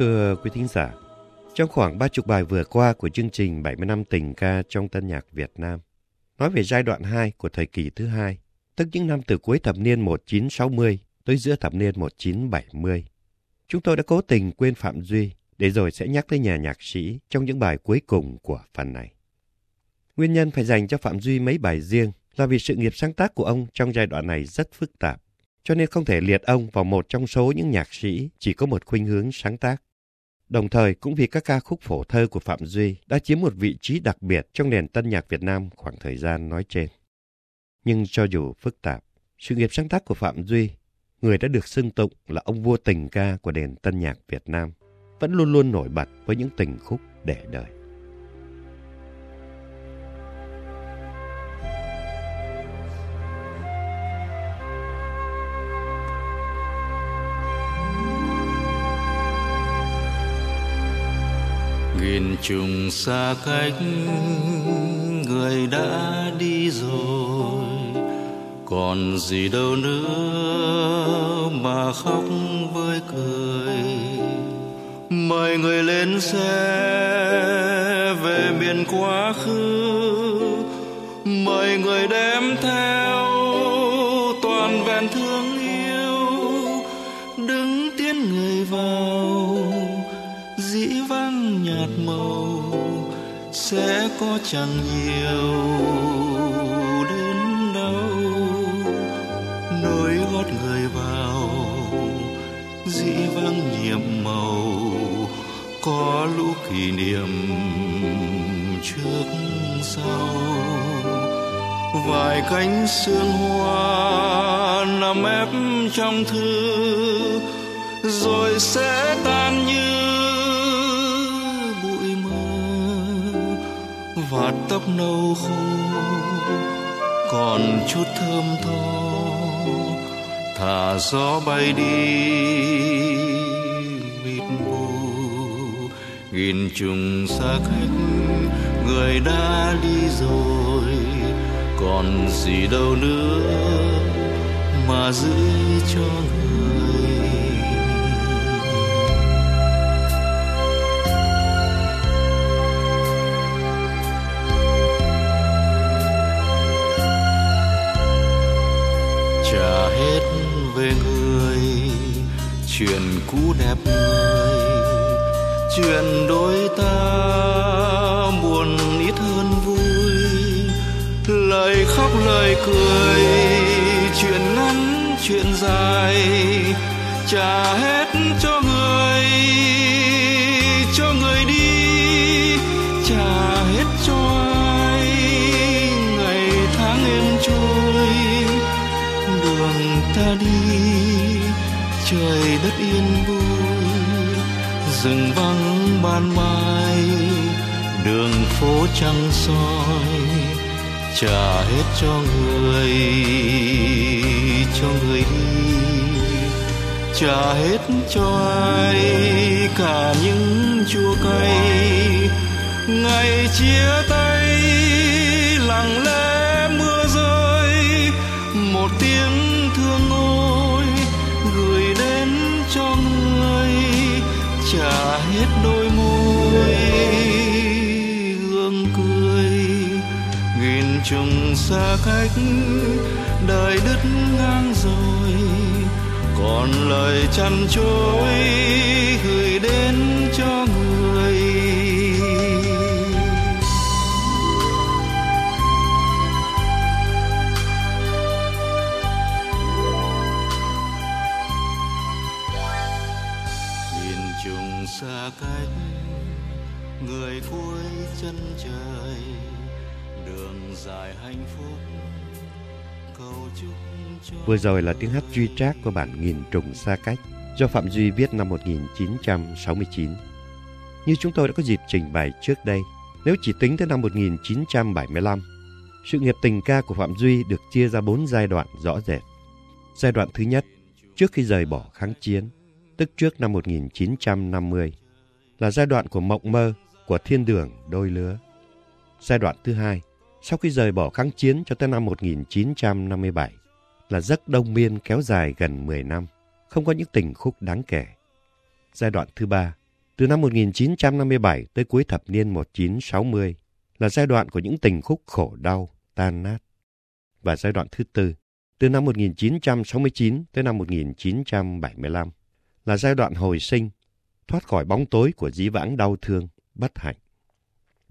Thưa quý thính giả, trong khoảng ba chục bài vừa qua của chương trình 70 năm tình ca trong tân nhạc Việt Nam, nói về giai đoạn 2 của thời kỳ thứ hai, tức những năm từ cuối thập niên 1960 tới giữa thập niên 1970. Chúng tôi đã cố tình quên Phạm Duy để rồi sẽ nhắc tới nhà nhạc sĩ trong những bài cuối cùng của phần này. Nguyên nhân phải dành cho Phạm Duy mấy bài riêng là vì sự nghiệp sáng tác của ông trong giai đoạn này rất phức tạp, cho nên không thể liệt ông vào một trong số những nhạc sĩ chỉ có một khuynh hướng sáng tác. Đồng thời cũng vì các ca khúc phổ thơ của Phạm Duy đã chiếm một vị trí đặc biệt trong nền tân nhạc Việt Nam khoảng thời gian nói trên. Nhưng cho dù phức tạp, sự nghiệp sáng tác của Phạm Duy, người đã được xưng tụng là ông vua tình ca của nền tân nhạc Việt Nam, vẫn luôn luôn nổi bật với những tình khúc để đời. Trùng xa cách, người đã đi rồi. Còn gì đâu nữa mà khóc với cười. Mời người lên xe về miền quá khứ. Mời người đem theo sẽ có chẳng nhiều đến đâu. Nối gót người vào, dĩ vang nhiệm màu, có lũ kỷ niệm trước sau. Vài cánh sương hoa nằm ép trong thư, rồi sẽ tan như tóc nâu khô, còn chút thơm tho. Thả gió bay đi, mịt mù, nghìn trùng xa cách. Người đã đi rồi, còn gì đâu nữa mà giữ cho người cũ đẹp người, chuyện đôi ta buồn ít hơn vui. Lời khóc, lời cười, chuyện ngắn, chuyện dài, trả hết cho người cho người đi, trả hết cho ai. Ngày tháng em trôi, đường ta đi trời đất yên vui, rừng vắng ban mai, đường phố trăng soi, trả hết cho người cho người đi, trả hết cho ai, cả những chua cay. Ngày chia tay, lặng lẽ mưa rơi, một tiếng trả hết đôi môi. Gương cười, nghìn trùng xa cách, đời đứt ngang rồi. Còn lời chăn chối gửi đến cho Vừa rồi là tiếng hát duy trác của bản Nghìn trùng xa cách do Phạm Duy viết năm 1969. Như chúng tôi đã có dịp trình bày trước đây, nếu chỉ tính tới năm 1975, sự nghiệp tình ca của Phạm Duy được chia ra bốn giai đoạn rõ rệt. Giai đoạn thứ nhất, trước khi rời bỏ kháng chiến, tức trước năm 1950, là giai đoạn của mộng mơ của thiên đường đôi lứa. Giai đoạn thứ hai, sau khi rời bỏ kháng chiến cho tới năm 1957, là giấc đông miên kéo dài gần 10 năm, không có những tình khúc đáng kể. Giai đoạn thứ ba, Từ năm 1957 tới cuối thập niên 1960 là giai đoạn của những tình khúc khổ đau, tan nát. Và giai đoạn thứ tư, từ năm 1969 tới năm 1975 là giai đoạn hồi sinh, thoát khỏi bóng tối của dĩ vãng đau thương, bất hạnh.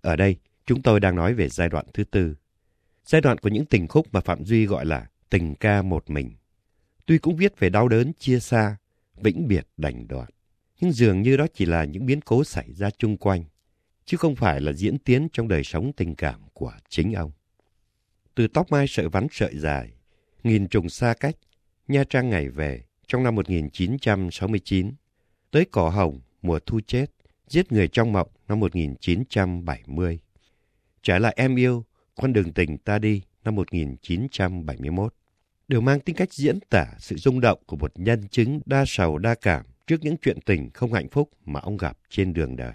Ở đây, chúng tôi đang nói về giai đoạn thứ tư, giai đoạn của những tình khúc mà Phạm Duy gọi là tình ca một mình. Tuy cũng viết về đau đớn chia xa, vĩnh biệt đành đoạn, nhưng dường như đó chỉ là những biến cố xảy ra chung quanh, chứ không phải là diễn tiến trong đời sống tình cảm của chính ông. Từ tóc mai sợi vắn sợi dài, nghìn trùng xa cách, Nha Trang ngày về trong năm 1969, tới cỏ hồng mùa thu chết, giết người trong mộng năm 1970. Trở lại em yêu, con đường tình ta đi năm 1971 đều mang tính cách diễn tả sự rung động của một nhân chứng đa sầu đa cảm trước những chuyện tình không hạnh phúc mà ông gặp trên đường đời.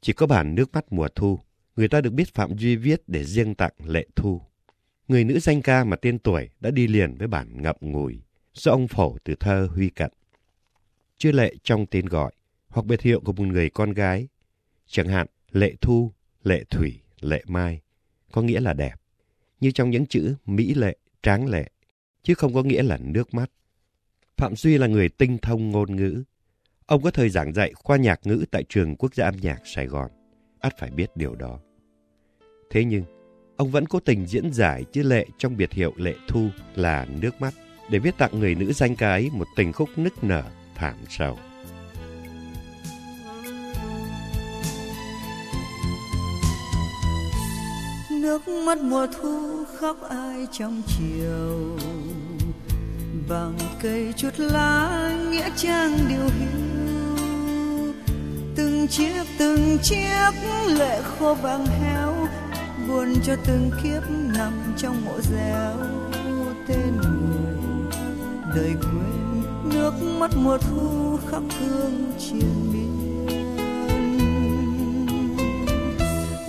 Chỉ có bản Nước mắt mùa thu, người ta được biết Phạm Duy viết để riêng tặng Lệ Thu. Người nữ danh ca mà tên tuổi đã đi liền với bản ngậm ngùi do ông phổ từ thơ Huy Cận. Chưa lệ trong tên gọi hoặc biệt hiệu của một người con gái, chẳng hạn Lệ Thu, Lệ Thủy, Lệ Mai, có nghĩa là đẹp, như trong những chữ mỹ lệ, tráng lệ, chứ không có nghĩa là nước mắt. Phạm Duy là người tinh thông ngôn ngữ. Ông có thời giảng dạy khoa nhạc ngữ tại trường quốc gia âm nhạc Sài Gòn. ắt phải biết điều đó. Thế nhưng, ông vẫn cố tình diễn giải chữ lệ trong biệt hiệu lệ thu là nước mắt để viết tặng người nữ danh cái một tình khúc nức nở, thảm sầu. Nước mắt mùa thu, khóc ai trong chiều. Bằng cây chút lá nghĩa trang điều hiu. Từng chiếc từng chiếc lệ khô vàng héo, buồn cho từng kiếp nằm trong mộ dẻo. Tên người đời quên nước mắt mùa thu khóc thương triền miên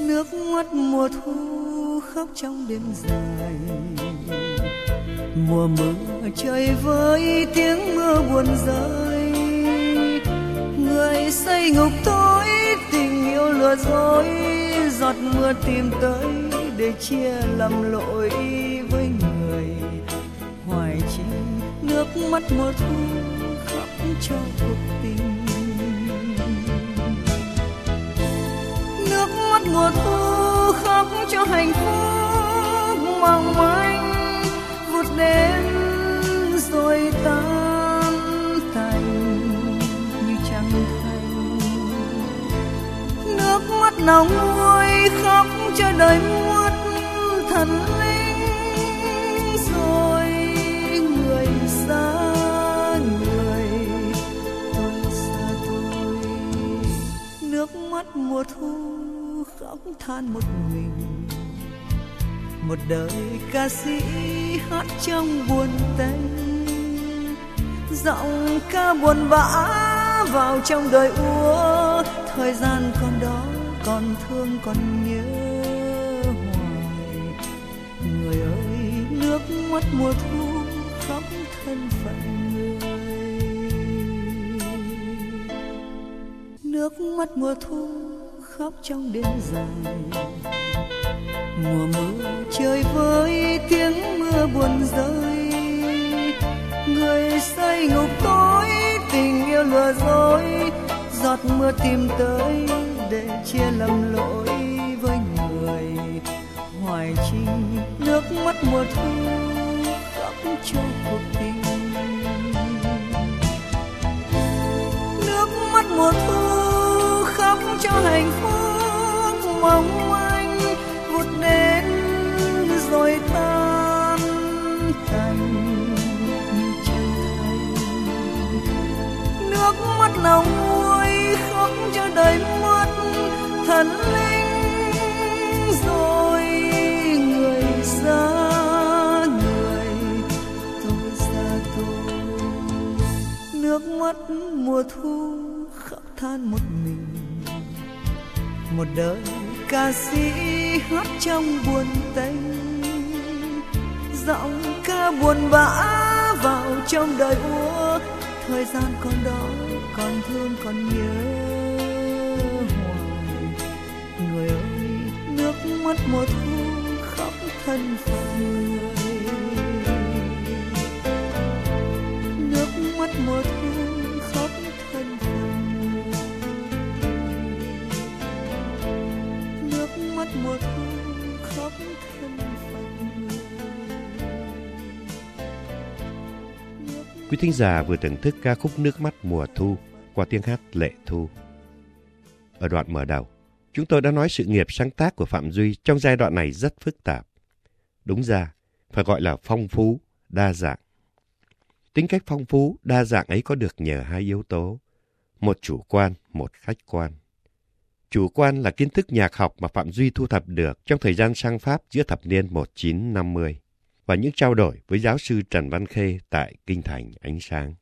nước mắt mùa thu khóc trong đêm dài. Mùa mưa trời với tiếng mưa buồn rơi. Người say ngục tối, tình yêu lừa dối. Giọt mưa tìm tới để chia lầm lỗi với người. Hoài chi nước mắt mùa thu khóc cho cuộc tình. Nước mắt mùa thu khóc cho hạnh phúc mong manh, vụt đến rồi tan thành như trăng thành. Nước mắt nóng nguôi khóc cho đời muốt thần linh, rồi người xa người tôi xa tôi. Nước mắt mùa thu khóc than một mình. Một đời ca sĩ hát trong buồn tênh, giọng ca buồn bã vào trong đời úa. Thời gian còn đó, còn thương, còn nhớ hoài. Người ơi, nước mắt mùa thu khóc thân phận người. Nước mắt mùa thu khóc trong đêm dài. Mùa mưa trời với tiếng mưa buồn rơi. Người say ngục tối, tình yêu lừa dối. Giọt mưa tìm tới để chia lầm lỗi với người. Hoài trinh nước mắt mùa thu khóc cho cuộc tình. Nước mắt mùa thu cho hạnh phúc, mong manh vụt đến rồi tan thành chân thành nước mắt lòng vui khóc cho đời mất thần linh, rồi người xa người tôi xa tôi. Nước mắt mùa thu khóc than một mình một đời ca sĩ hát trong buồn tênh giọng ca buồn bã vào trong đời úa, thời gian còn đó còn thương còn nhớ hoài. Người ơi, nước mắt mùa thu khóc thân phận. Quý thính giả vừa thưởng thức ca khúc Nước mắt mùa thu qua tiếng hát Lệ Thu. Ở đoạn mở đầu, chúng tôi đã nói sự nghiệp sáng tác của Phạm Duy trong giai đoạn này rất phức tạp. Đúng ra, phải gọi là phong phú, đa dạng. Tính cách phong phú, đa dạng ấy có được nhờ hai yếu tố. Một chủ quan, một khách quan. Chủ quan là kiến thức nhạc học mà Phạm Duy thu thập được trong thời gian sang Pháp giữa thập niên 1950 và những trao đổi với giáo sư Trần Văn Khê tại Kinh Thành Ánh Sáng.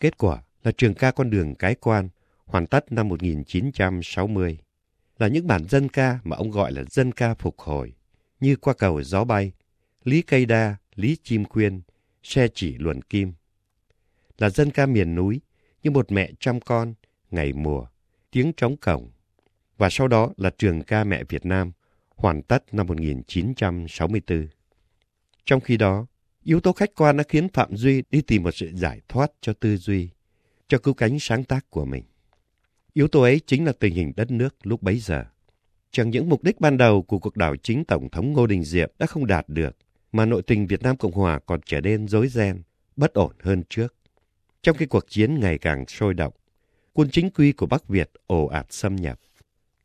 Kết quả là trường ca con đường cái quan, hoàn tất năm 1960, là những bản dân ca mà ông gọi là dân ca phục hồi, như qua cầu gió bay, lý cây đa, lý chim khuyên, xe chỉ luồn kim. Là dân ca miền núi, như một mẹ trăm con, ngày mùa, tiếng trống cổng. Và sau đó là trường ca mẹ Việt Nam, hoàn tất năm 1964. Trong khi đó, yếu tố khách quan đã khiến Phạm Duy đi tìm một sự giải thoát cho tư duy, cho cứu cánh sáng tác của mình. Yếu tố ấy chính là tình hình đất nước lúc bấy giờ. Chẳng những mục đích ban đầu của cuộc đảo chính Tổng thống Ngô Đình Diệm đã không đạt được, mà nội tình Việt Nam Cộng Hòa còn trở nên rối ren, bất ổn hơn trước. Trong khi cuộc chiến ngày càng sôi động, quân chính quy của Bắc Việt ồ ạt xâm nhập,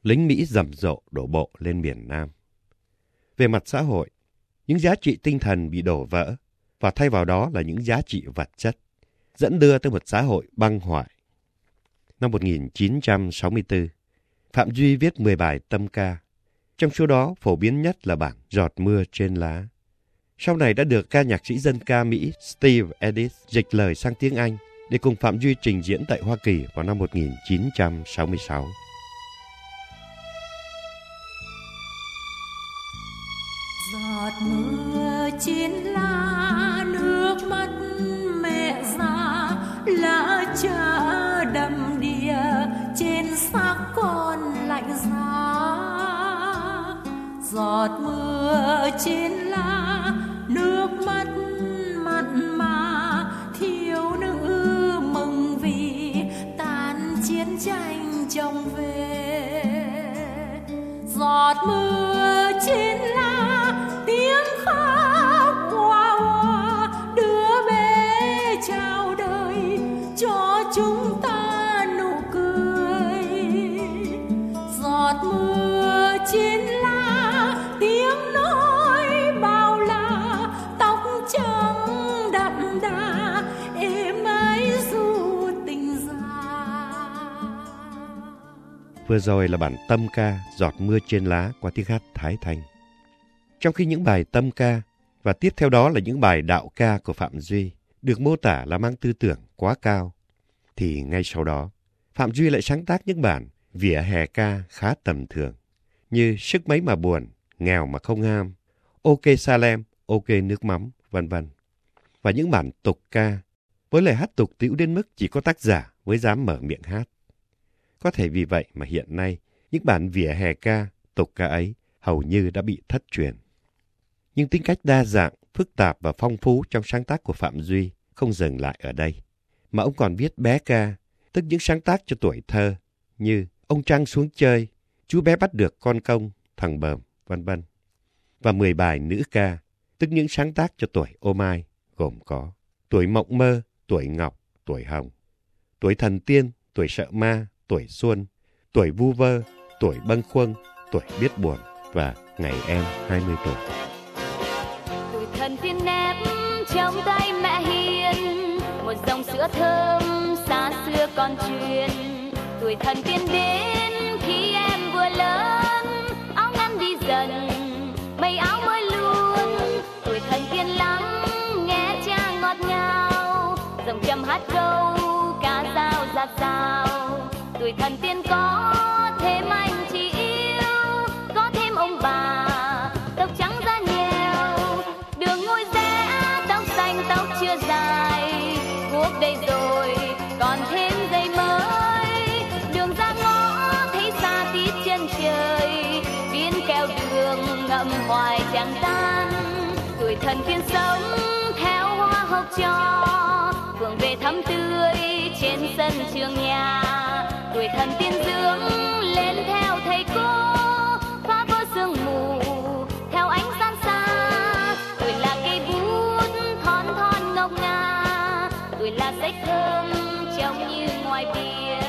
lính Mỹ rầm rộ đổ bộ lên miền Nam. Về mặt xã hội, những giá trị tinh thần bị đổ vỡ và thay vào đó là những giá trị vật chất, dẫn đưa tới một xã hội băng hoại. Năm 1964, Phạm Duy viết 10 bài tâm ca, trong số đó phổ biến nhất là bản Giọt mưa trên lá. Sau này đã được ca nhạc sĩ dân ca Mỹ Steve Edis dịch lời sang tiếng Anh để cùng Phạm Duy trình diễn tại Hoa Kỳ vào năm 1966. Mưa trên lá, nước mắt mẹ già, lá cha đầm đìa, trên xác con lạnh giá. Giọt mưa trên lá, nước mắt mặn mà, thiếu nữ mừng vì tan chiến tranh chồng về. Giọt mưa trên lá Vừa rồi là bản tâm ca Giọt mưa trên lá qua tiếng hát Thái Thanh. Trong khi những bài tâm ca và tiếp theo đó là những bài đạo ca của Phạm Duy được mô tả là mang tư tưởng quá cao, thì ngay sau đó Phạm Duy lại sáng tác những bản vỉa hè ca khá tầm thường như Sức mấy mà buồn, Nghèo mà không ham, Ok Salem, Ok nước mắm, vân vân. Và những bản tục ca với lời hát tục tĩu đến mức chỉ có tác giả mới dám mở miệng hát. Có thể vì vậy mà hiện nay những bản vỉa hè ca, tục ca ấy hầu như đã bị thất truyền. Nhưng tính cách đa dạng, phức tạp và phong phú trong sáng tác của Phạm Duy không dừng lại ở đây, mà ông còn viết bé ca, tức những sáng tác cho tuổi thơ như Ông Trăng xuống chơi, Chú bé bắt được con công, thằng bờm, vân vân. Và 10 bài nữ ca, tức những sáng tác cho tuổi ô mai, gồm có Tuổi mộng mơ, tuổi ngọc, tuổi hồng, tuổi thần tiên, tuổi sợ ma, tuổi xuân, tuổi vu vơ, tuổi bâng khuâng, tuổi biết buồn và ngày em 20 tuổi. tuổi thần tiên nép trong tay mẹ hiền một dòng sữa thơm xa xưa còn truyền tuổi thần tiên đến khi em vừa lớn áo ngắn đi dần mây áo mới luôn tuổi thần tiên lắng nghe cha ngọt ngào dòng châm hát câu ca dao dạt dào tuổi thần tiên có thêm anh chị yêu, có thêm ông bà, tóc trắng da nhiều. Đường ngôi rẽ tóc xanh, tóc chưa dài. Cuộc đây rồi, còn thêm dây mới. Đường ra ngõ, thấy xa tít chân trời. Viên keo đường ngậm hoài chẳng tan. Tuổi thần tiên sống theo hoa hộc cho. Phường về thắm tươi trên sân trường nhà tuổi thần tiên dưỡng lên theo thầy cô phá vỡ sương mù theo ánh sáng xa. Tuổi là cây bút thon thon ngọc ngà tuổi là sách thơm trông như ngoài bìa.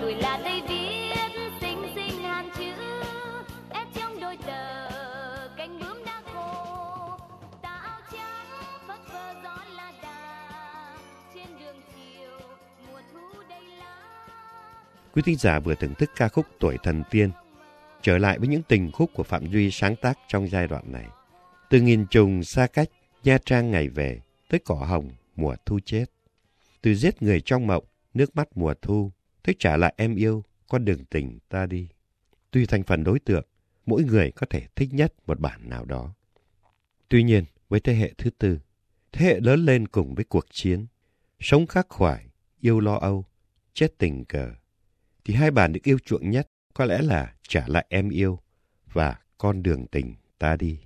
Tuổi là tay viết xinh xinh ngàn chữ, ép trong đôi tờ cánh bướm Quý thính giả vừa thưởng thức ca khúc Tuổi Thần Tiên, trở lại với những tình khúc của Phạm Duy sáng tác trong giai đoạn này. Từ nghìn trùng xa cách, Nha Trang ngày về, tới cỏ hồng, mùa thu chết. Từ giết người trong mộng, nước mắt mùa thu, tới trả lại em yêu, con đường tình ta đi. tuy thành phần đối tượng, mỗi người có thể thích nhất một bản nào đó. Tuy nhiên, với thế hệ thứ tư, thế hệ lớn lên cùng với cuộc chiến, sống khắc khoải, yêu lo âu, chết tình cờ, thì hai bản được yêu chuộng nhất có lẽ là Trả lại em yêu và Con đường tình ta đi.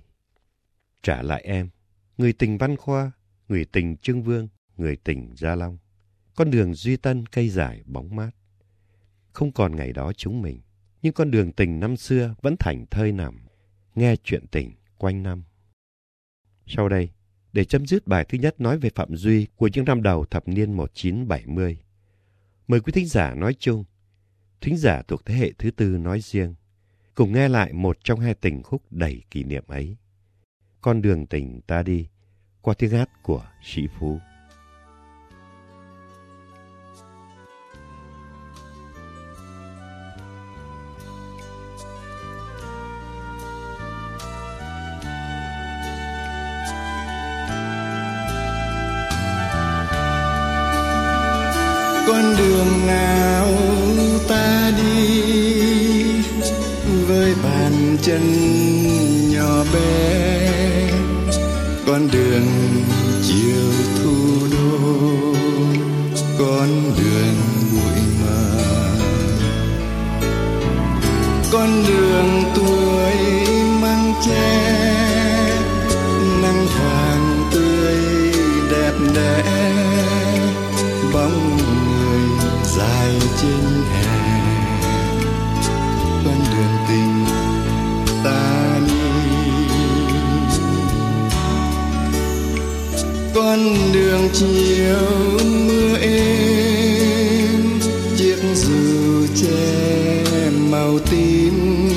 Trả lại em, người tình Văn Khoa, người tình Trương Vương, người tình Gia Long. Con đường duy tân cây dài bóng mát. Không còn ngày đó chúng mình, nhưng con đường tình năm xưa vẫn thành thơi nằm, nghe chuyện tình quanh năm. Sau đây, để chấm dứt bài thứ nhất nói về Phạm Duy của những năm đầu thập niên 1970. Mời quý thính giả nói chung, thính giả thuộc thế hệ thứ tư nói riêng, cùng nghe lại một trong hai tình khúc đầy kỷ niệm ấy. Con đường tình ta đi, qua tiếng hát của Sĩ Phú. con đường nào chân nhỏ bé, con đường chiều thu đô, con đường bụi mờ. Con đường tuổi măng tre nắng vàng tươi đẹp đẽ, bóng người dài trên đường chiều mưa êm, chiếc dù che màu tím,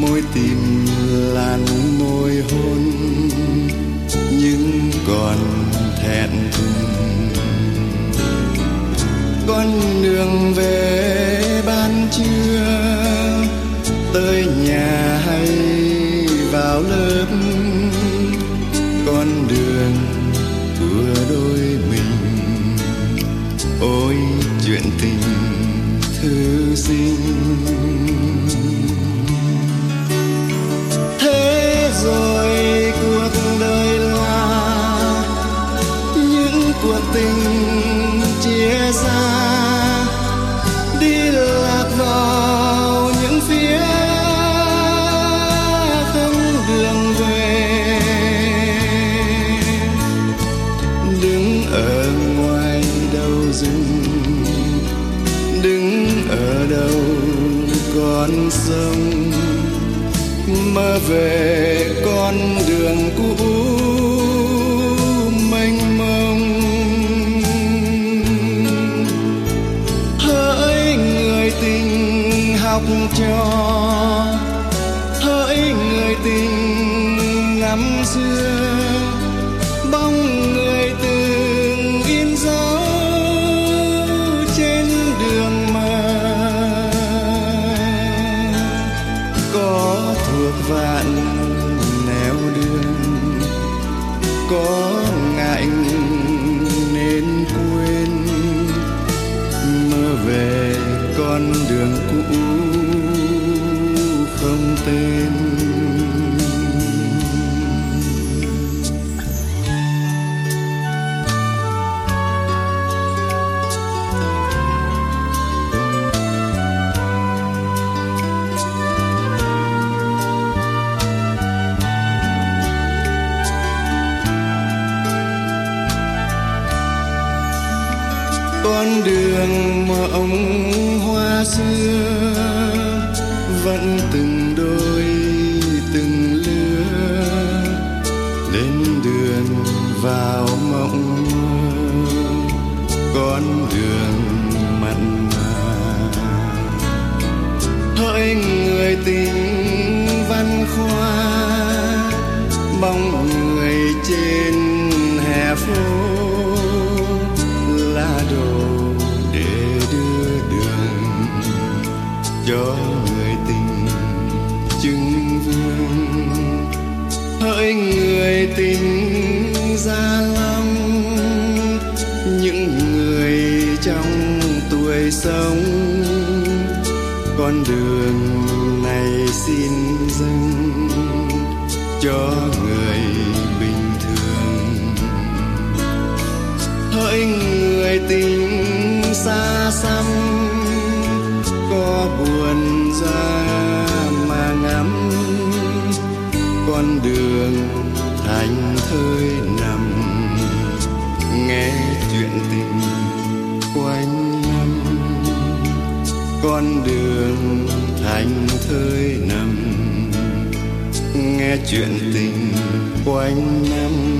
môi tìm làn môi hôn, nhưng còn thẹn thùng. Con đường về ban trưa, tới nhà hay vào lớp, con đường ôi chuyện tình thư sinh. Thế rồi con sông mơ về con đường cũ mênh mông. Hỡi người tình học trò lên đường vào mộng con đường mặn mà. Hỡi người tình văn khoa người sống. Con đường này xin dâng cho người bình thường. Hỡi người tình xa xăm, có buồn ra mà ngắm. Con đường thành thơi con đường thành thơi nằm. Nghe chuyện tình quanh năm.